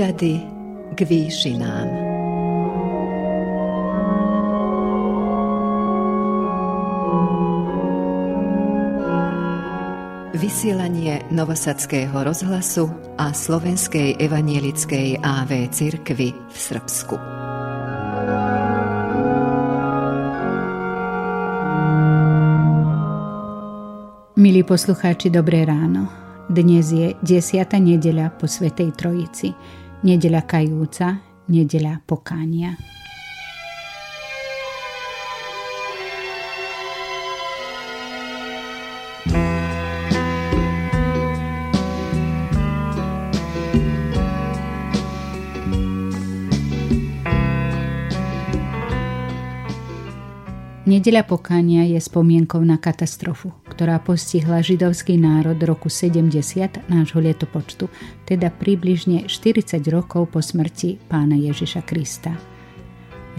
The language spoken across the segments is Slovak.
Pohľady k výšinám. Vysielanie Novosadského rozhlasu a Slovenskej evanielickej AV cirkvy v Srbsku. Milí poslucháči, dobré ráno. Dnes je 10. nedeľa po Svetej Trojici, nedeľa kajúca, nedeľa pokánia. Nedeľa pokánia je spomienkou na katastrofu, ktorá postihla židovský národ roku 70 nášho letopočtu, teda približne 40 rokov po smrti pána Ježiša Krista.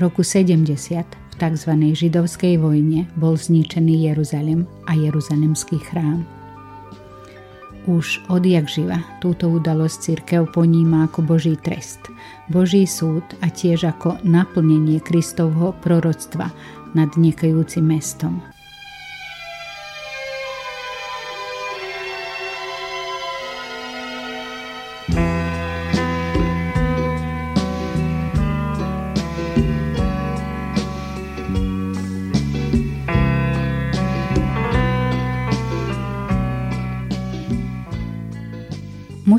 Roku 70 v tzv. židovskej vojne bol zničený Jeruzalem a Jeruzalemský chrám. Už odjak živa túto udalosť církev poníma ako Boží trest, Boží súd a tiež ako naplnenie Kristovho proroctva nad nekajúcim mestom.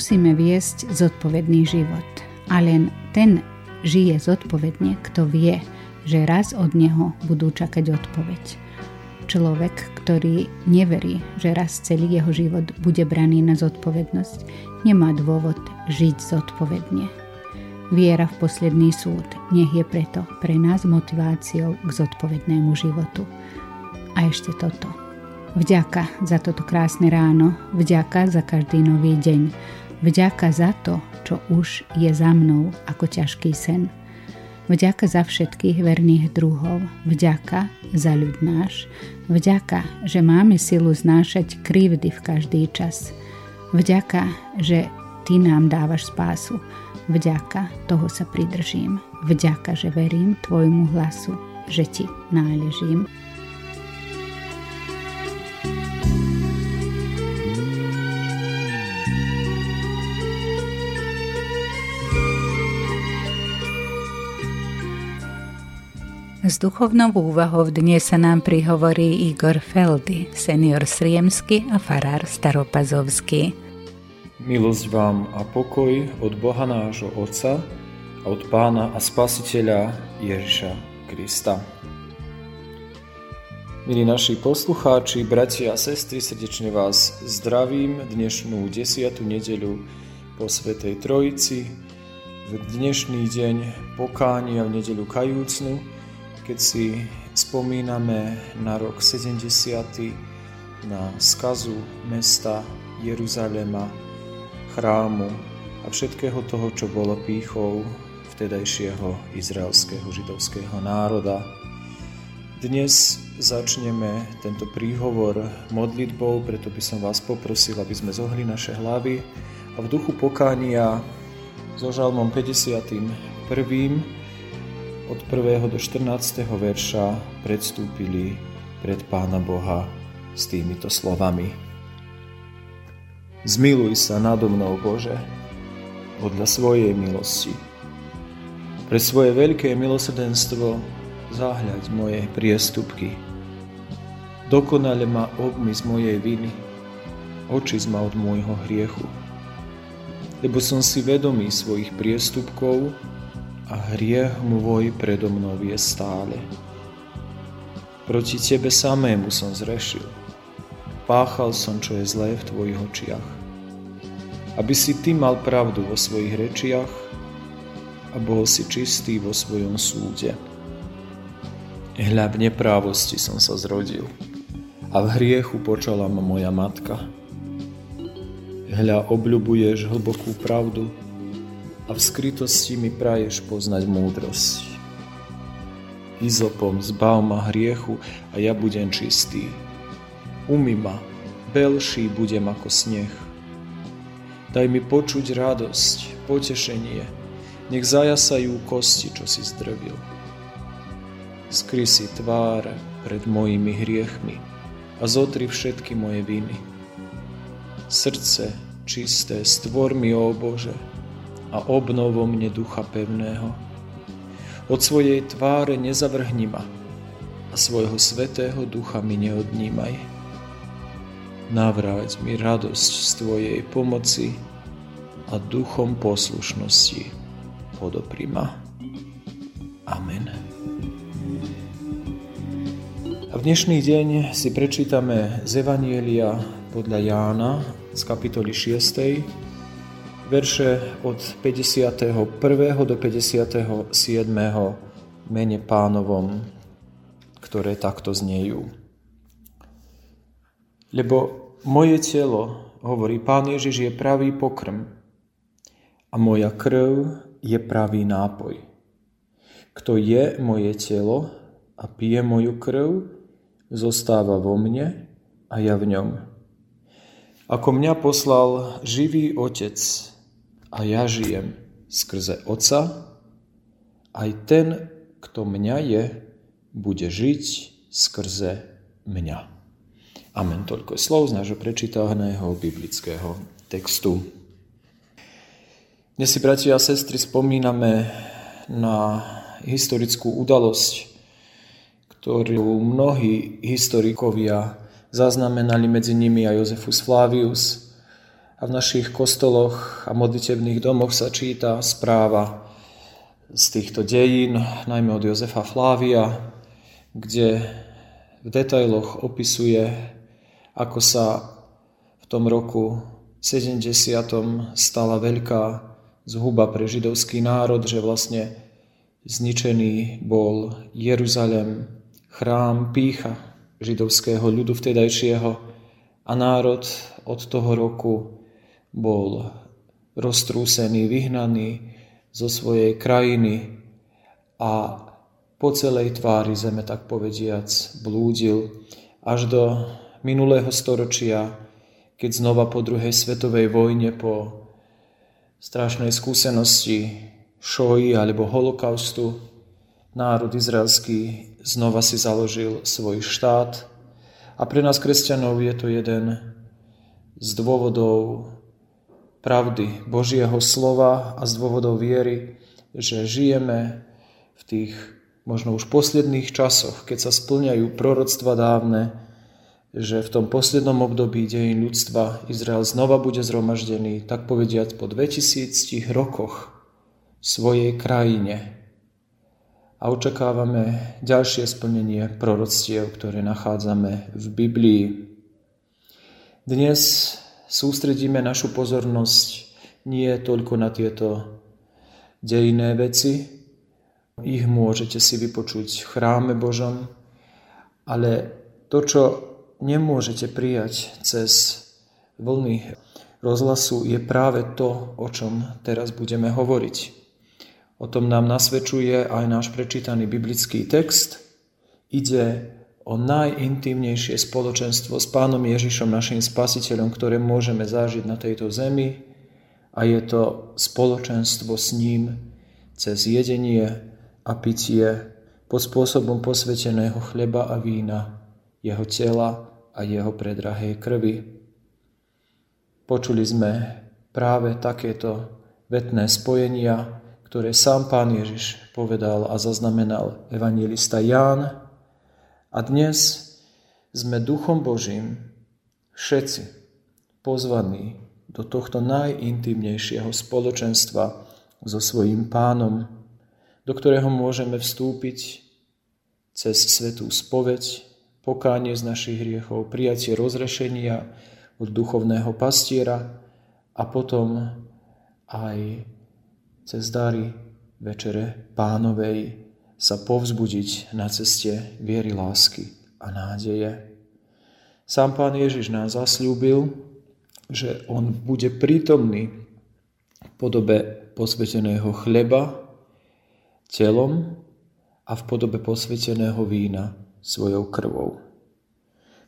Musíme viesť zodpovedný život. A len ten žije zodpovedne, kto vie, že raz od neho budú čakať odpoveď. Človek, ktorý neverí, že raz celý jeho život bude braný na zodpovednosť, nemá dôvod žiť zodpovedne. Viera v posledný súd nech je preto pre nás motiváciou k zodpovednému životu. A ešte toto. Vďaka za toto krásne ráno, vďaka za každý nový deň, vďaka za to, čo už je za mnou ako ťažký sen. Vďaka za všetkých verných druhov, vďaka za ľud náš, vďaka, že máme silu znášať krivdy v každý čas, vďaka, že Ty nám dávaš spásu, vďaka toho sa pridržím, vďaka, že verím Tvojmu hlasu, že Ti náležím. S duchovnou úvahou dnes sa nám prihovorí Igor Feldy, senior Sriemsky a farár Staropazovský. Milosť vám a pokoj od Boha nášho Otca a od Pána a Spasiteľa Ježiša Krista. Milí naši poslucháči, bratia a sestry, srdečne vás zdravím dnešnú desiatu nedeľu po Svetej Trojici, v dnešný deň pokánia v nedeľu kajúcnu, keď si spomíname na rok 70. na skazu mesta Jeruzalema, chrámu a všetkého toho, čo bolo pýchou vtedajšieho izraelského židovského národa. Dnes začneme tento príhovor modlitbou, preto by som vás poprosil, aby sme zohli naše hlavy a v duchu pokánia so žalmom 51 od 1. do 14. verša predstúpili pred Pána Boha s týmito slovami. Zmiluj sa nado mnou, Bože, podľa svojej milosti. Pre svoje veľké milosrdenstvo zahľaď moje priestupky. Dokonale ma obmy z mojej viny, oči ma od môjho hriechu. Lebo som si vedomý svojich priestupkov a hriech môj predo mnou je stále. Proti Tebe samému som zrešil. Páchal som, čo je zlé v Tvojich očiach. Aby si Ty mal pravdu vo svojich rečiach a bol si čistý vo svojom súde. Hľa v neprávosti som sa zrodil a v hriechu počala ma moja matka. Hľa obľubuješ hlbokú pravdu a v skrytosti mi praješ poznať múdrosť. Izopom zbav ma hriechu a ja budem čistý. Umy ma, belší budem ako sneh. Daj mi počuť radosť potešenie. Nech zajasajú kosti, čo si zdrvil. Skry si tvár pred mojimi hriechmi a zotri všetky moje viny. Srdce čisté stvor mi, ó Bože, a obnovo mne ducha pevného. Od svojej tváre nezavrhni ma a svojho svetého ducha mi neodnímaj. Navráť mi radosť z Tvojej pomoci a duchom poslušnosti podopri. Amen. A v dnešný deň si prečítame z Evanielia podľa Jána z kapitoly 6. verše od 51. do 57. mene pánovom, ktoré takto znejú. Lebo moje telo, hovorí Pán Ježiš, je pravý pokrm, a moja krv je pravý nápoj. Kto je moje telo a pije moju krv, zostáva vo mne a ja v ňom. Ako mňa poslal živý Otec a ja žijem skrze Otca, aj ten, kto mňa je, bude žiť skrze mňa. Amen. Toľko slov z nášho prečítaného biblického textu. Dnes si, bratia a sestry, spomíname na historickú udalosť, ktorú mnohí historikovia zaznamenali medzi nimi aj Jozefus Flavius. A v našich kostoloch a modlitebných domoch sa číta správa z týchto dejín, najmä od Jozefa Flávia, kde v detailoch opisuje, ako sa v tom roku 70. stala veľká zhuba pre židovský národ, že vlastne zničený bol Jeruzalem, chrám, pícha židovského ľudu vtedajšieho a národ od toho roku bol roztrúsený, vyhnaný zo svojej krajiny a po celej tvári zeme, tak povediac, blúdil až do minulého storočia, keď znova po druhej svetovej vojne, po strašnej skúsenosti šoji alebo holokaustu národ izraelský znova si založil svoj štát. A pre nás kresťanov je to jeden z dôvodov pravdy Božieho slova a z dôvodov viery, že žijeme v tých možno už posledných časoch, keď sa splňajú proroctva dávne, že v tom poslednom období dejín ľudstva Izrael znova bude zhromaždený, tak povediať po 2000 rokoch v svojej krajine. A očakávame ďalšie splnenie proroctiev, ktoré nachádzame v Biblii. Dnes sústredíme našu pozornosť nie toľko na tieto dejné veci, ich môžete si vypočuť v chráme Božom, ale to, čo nemôžete prijať cez vlny rozhlasu, je práve to, o čom teraz budeme hovoriť. O tom nám nasvedčuje aj náš prečítaný biblický text. Ide o najintimnejšie spoločenstvo s Pánom Ježišom, našim spasiteľom, ktoré môžeme zažiť na tejto zemi a je to spoločenstvo s ním cez jedenie a pitie pod spôsobom posveteného chleba a vína, jeho tela a jeho predrahej krvi. Počuli sme práve takéto vetné spojenia, ktoré sám Pán Ježiš povedal a zaznamenal evangelista Ján. A dnes sme Duchom Božím všetci pozvaní do tohto najintimnejšieho spoločenstva so svojím pánom, do ktorého môžeme vstúpiť cez svetú spoveď, pokánie z našich hriechov, prijatie rozrešenia od duchovného pastiera a potom aj cez dary večere pánovej sa povzbudiť na ceste viery, lásky a nádeje. Sám pán Ježiš nám zasľúbil, že on bude prítomný v podobe posveteného chleba, telom a v podobe posveteného vína svojou krvou.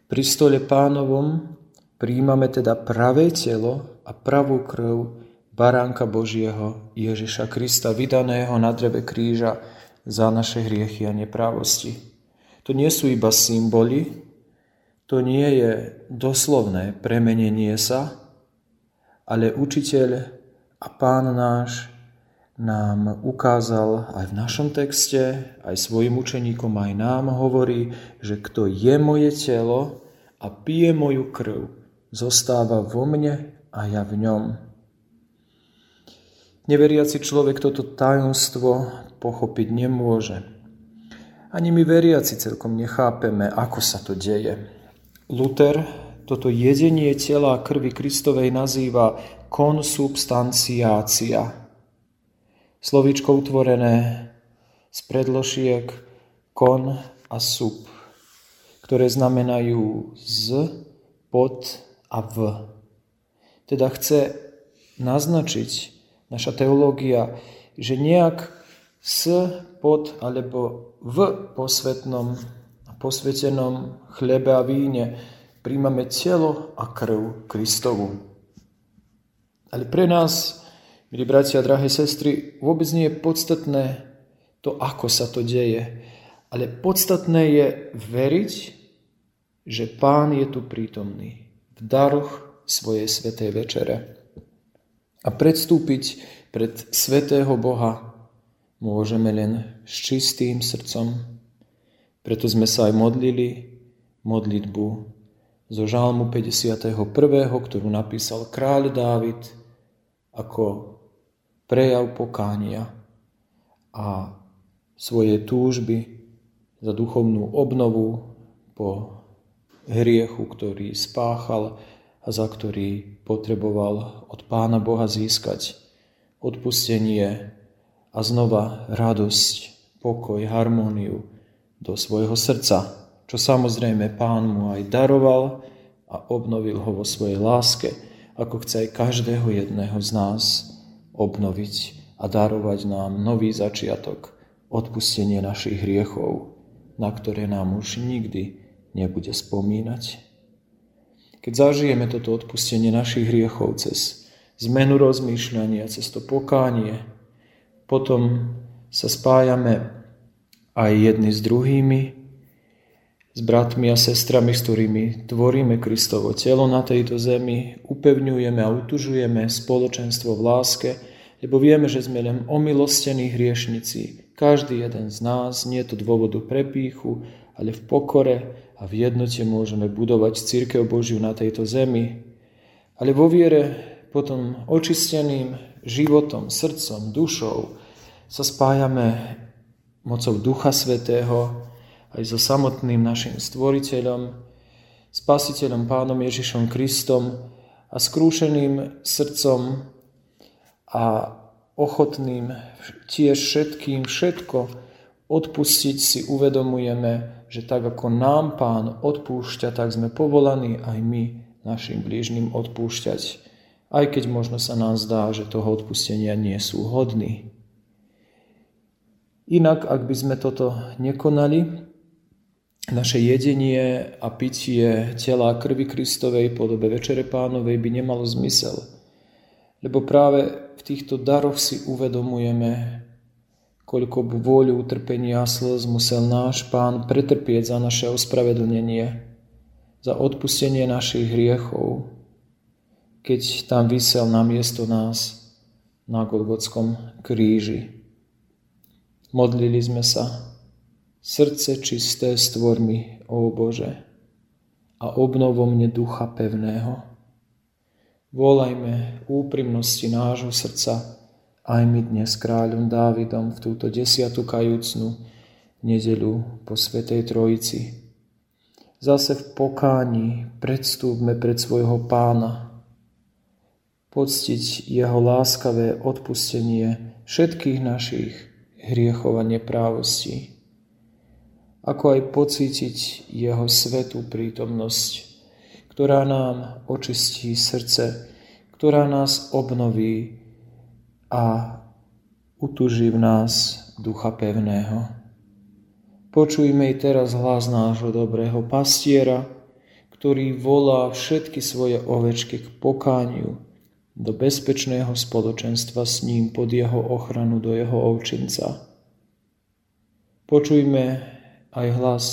Pri stole pánovom príjmame teda pravé telo a pravú krv baránka Božieho Ježiša Krista, vydaného na dreve kríža za naše hriechy a neprávosti. To nie sú iba symboly, to nie je doslovné premenenie sa, ale učiteľ a pán náš nám ukázal aj v našom texte, aj svojim učeníkom, aj nám hovorí, že kto je moje telo a pije moju krv, zostáva vo mne a ja v ňom. Neveriaci človek toto tajomstvo pochopiť nemôže. Ani my veriaci celkom nechápeme, ako sa to deje. Luther toto jedenie tela a krvi Kristovej nazýva konsubstanciácia. Slovíčko utvorené z predložiek kon a sub, ktoré znamenajú z, pod a v. Teda chce naznačiť naša teológia, že nejak s, pod alebo v posvetnom posvetenom chlebe a víne príjmame telo a krv Kristovu. Ale pre nás, milí bratia a drahé sestry, vôbec nie je podstatné to, ako sa to deje. Ale podstatné je veriť, že Pán je tu prítomný v daroch svojej svetej večere a predstúpiť pred svetého Boha môžeme len s čistým srdcom. Preto sme sa aj modlili modlitbu zo žalmu 51., ktorú napísal kráľ Dávid ako prejav pokánia a svoje túžby za duchovnú obnovu po hriechu, ktorý spáchal a za ktorý potreboval od Pána Boha získať odpustenie a znova radosť, pokoj, harmóniu do svojho srdca, čo samozrejme Pán mu aj daroval a obnovil ho vo svojej láske, ako chce aj každého jedného z nás obnoviť a darovať nám nový začiatok, odpustenie našich hriechov, na ktoré nám už nikdy nebude spomínať. Keď zažijeme toto odpustenie našich hriechov cez zmenu rozmýšľania, cez to pokánie, potom sa spájame aj jedni s druhými, s bratmi a sestrami, s ktorými tvoríme Kristovo telo na tejto zemi, upevňujeme a utužujeme spoločenstvo v láske, lebo vieme, že sme len omilostení hriešnici. Každý jeden z nás, nie je to dôvodu prepíchu, ale v pokore a v jednote môžeme budovať církev Božiu na tejto zemi. Ale vo viere potom očisteným životom, srdcom, dušou sa spájame mocou Ducha Svetého aj so samotným našim stvoriteľom, spasiteľom Pánom Ježišom Kristom a skrúšeným srdcom a ochotným tiež všetkým všetko odpustiť si uvedomujeme, že tak ako nám Pán odpúšťa, tak sme povolaní aj my našim blížnym odpúšťať, aj keď možno sa nám zdá, že toho odpustenia nie sú hodní. Inak, ak by sme toto nekonali, naše jedenie a pitie tela krvi Kristovej podobe Večere Pánovej by nemalo zmysel. Lebo práve v týchto daroch si uvedomujeme, koľko vôľu, utrpenia a slz musel náš Pán pretrpieť za naše ospravedlnenie, za odpustenie našich hriechov, keď tam vysel na miesto nás na Golgotskom kríži. Modlili sme sa, srdce čisté stvor mi, ó Bože, a obnovo mne ducha pevného. Volajme úprimnosti nášho srdca, aj my dnes kráľom Dávidom v túto desiatu kajúcnu nedelu po Svetej Trojici. Zase v pokání predstúpme pred svojho pána, poctiť jeho láskavé odpustenie všetkých našich hriechov a neprávostí, ako aj pocítiť jeho svetú prítomnosť, ktorá nám očistí srdce, ktorá nás obnoví a utuží v nás ducha pevného. Počujme teraz hlas nášho dobrého pastiera, ktorý volá všetky svoje ovečky k pokániu, do bezpečného spoločenstva s ním pod jeho ochranu do jeho ovčinca. Počujme aj hlas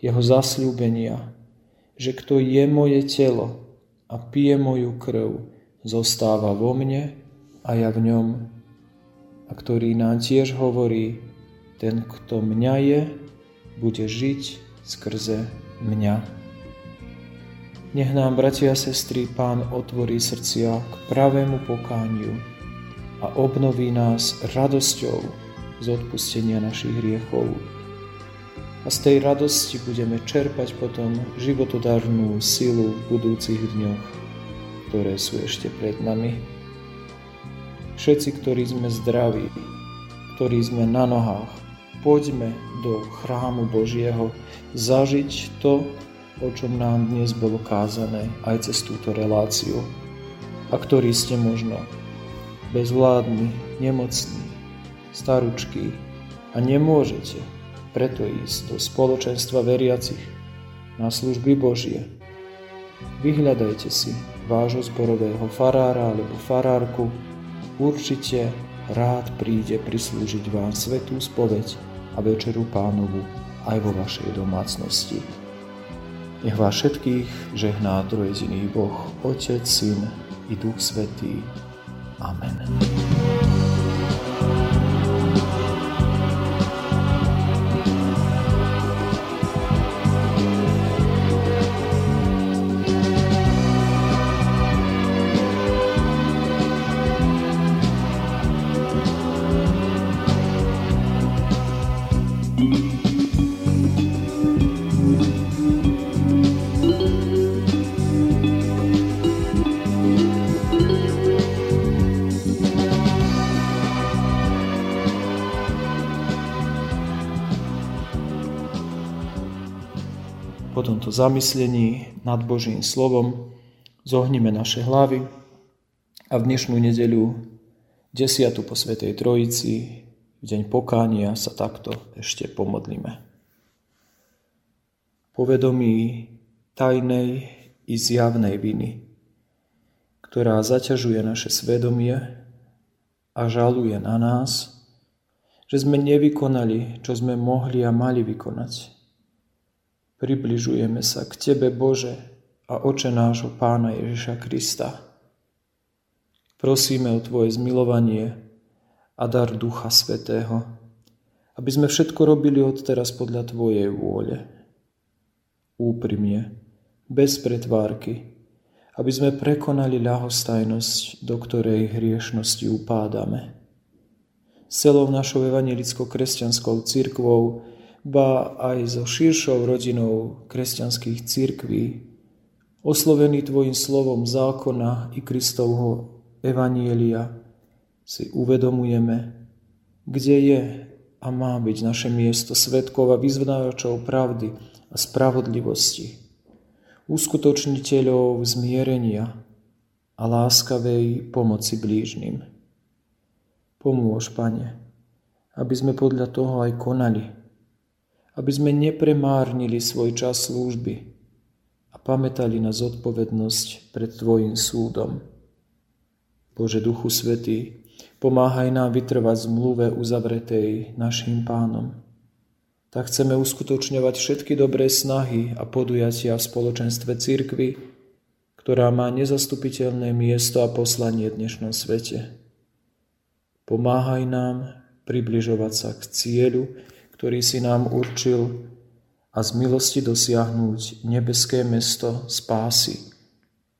jeho zasľúbenia, že kto je moje telo a pije moju krv, zostáva vo mne a ja v ňom. A ktorý nám tiež hovorí, ten, kto mňa je, bude žiť skrze mňa. Nech nám, bratia a sestry, Pán otvorí srdcia k pravému pokániu a obnoví nás radosťou z odpustenia našich hriechov. A z tej radosti budeme čerpať potom životodarnú silu v budúcich dňoch ktoré sú ešte pred nami. Všetci, ktorí sme zdraví, ktorí sme na nohách, poďme do chrámu Božieho zažiť to, o čom nám dnes bolo kázané aj cez túto reláciu. A ktorí ste možno bezvládni, nemocní, staručky a nemôžete preto ísť do spoločenstva veriacich na služby Božie. Vyhľadajte si vášho zborového farára alebo farárku, určite rád príde prislúžiť vám svetú spoveď a večeru pánovu aj vo vašej domácnosti. Nech vás všetkých žehná trojediný Boh, Otec, Syn i Duch Svetý. Amen. Po tomto zamyslení nad Božím slovom zohnime naše hlavy a v dnešnú nedeľu, desiatu po Svetej Trojici, v deň pokánia sa takto ešte pomodlíme. Povedomí tajnej i zjavnej viny, ktorá zaťažuje naše svedomie a žaluje na nás, že sme nevykonali, čo sme mohli a mali vykonať Približujeme sa k Tebe, Bože, a oče nášho Pána Ježiša Krista. Prosíme o Tvoje zmilovanie a dar Ducha Svetého, aby sme všetko robili odteraz podľa Tvojej vôle. Úprimne, bez pretvárky, aby sme prekonali ľahostajnosť, do ktorej hriešnosti upádame. S celou našou evangelicko-kresťanskou církvou ba aj so širšou rodinou kresťanských církví, oslovený Tvojim slovom zákona i Kristovho Evanielia, si uvedomujeme, kde je a má byť naše miesto svetkov a vyzvnávačov pravdy a spravodlivosti, uskutočniteľov zmierenia a láskavej pomoci blížnym. Pomôž, Pane, aby sme podľa toho aj konali, aby sme nepremárnili svoj čas služby a pamätali na zodpovednosť pred Tvojim súdom. Bože Duchu Svetý, pomáhaj nám vytrvať zmluve uzavretej našim pánom. Tak chceme uskutočňovať všetky dobré snahy a podujatia v spoločenstve cirkvy, ktorá má nezastupiteľné miesto a poslanie v dnešnom svete. Pomáhaj nám približovať sa k cieľu, ktorý si nám určil a z milosti dosiahnuť nebeské mesto spásy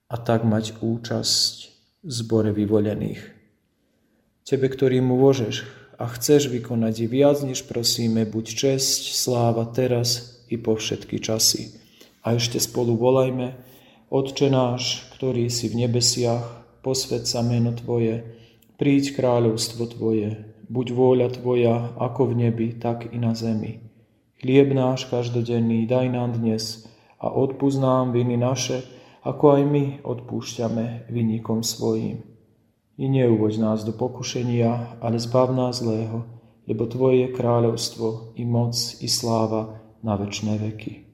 a tak mať účasť v zbore vyvolených. Tebe, ktorý môžeš a chceš vykonať viac, než prosíme, buď česť, sláva teraz i po všetky časy. A ešte spolu volajme, Otče náš, ktorý si v nebesiach, posved sa meno Tvoje, príď kráľovstvo Tvoje, buď vôľa Tvoja ako v nebi, tak i na zemi. Chlieb náš každodenný daj nám dnes a odpúsť nám viny naše, ako aj my odpúšťame vinníkom svojim. I neuvoď nás do pokušenia, ale zbav nás zlého, lebo Tvoje je kráľovstvo, i moc, i sláva na večné veky.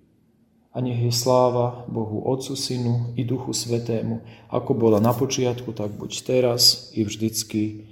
a nech je sláva Bohu Otcu, Synu i Duchu Svetému, ako bola na počiatku, tak buď teraz i vždycky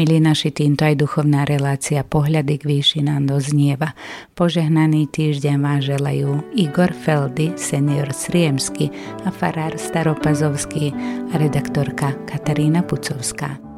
Milí naši, týmto aj duchovná relácia Pohľady k výšinám doznieva. Požehnaný týždeň vás želajú Igor Feldy, senior Sriemsky a farár Staropazovský a redaktorka Katarína Pucovská.